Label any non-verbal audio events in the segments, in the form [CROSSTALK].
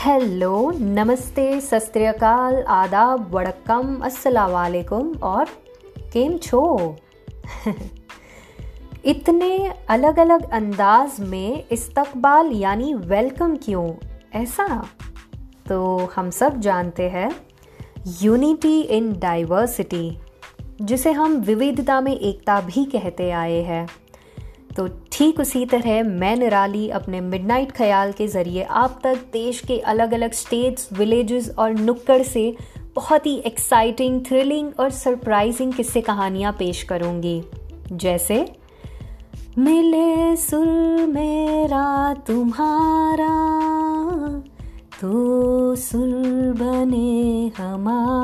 Hello नमस्ते, सस्त्रियकाल, आदाब, वड़क्कम अस्सलाम वालेकुम और केम छो? [LAUGHS] इतने अलग अलग अंदाज में इस्तकबाल यानी वेलकम क्यों? ऐसा? तो हम सब जानते हैं यूनिटी इन डाइवर्सिटी जिसे हम विविधता में एकता भी कहते आए हैं। तो ठीक उसी तरह मैं निराली अपने मिडनाइट ख्याल के ज़रिए आप तक देश के अलग अलग स्टेट्स विलेजेस और नुक्कड़ से बहुत ही एक्साइटिंग थ्रिलिंग और सरप्राइजिंग किस्से कहानियाँ पेश करूँगी। जैसे, मिले सुर मेरा तुम्हारा तो सुर बने हमारा।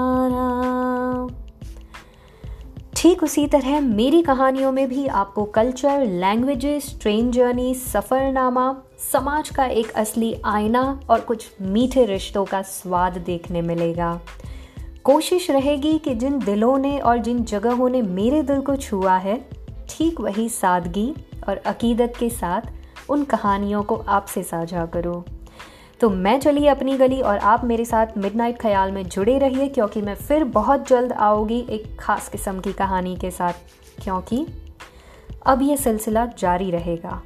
ठीक उसी तरह मेरी कहानियों में भी आपको कल्चर लैंग्वेजेस ट्रेन जर्नी सफ़रनामा, समाज का एक असली आईना और कुछ मीठे रिश्तों का स्वाद देखने मिलेगा। कोशिश रहेगी कि जिन दिलों ने और जिन जगहों ने मेरे दिल को छुआ है, ठीक वही सादगी और अकीदत के साथ उन कहानियों को आपसे साझा करूँ। तो मैं चली अपनी गली और आप मेरे साथ मिडनाइट ख्याल में जुड़े रहिए, क्योंकि मैं फिर बहुत जल्द आऊँगी एक ख़ास किस्म की कहानी के साथ, क्योंकि अब ये सिलसिला जारी रहेगा।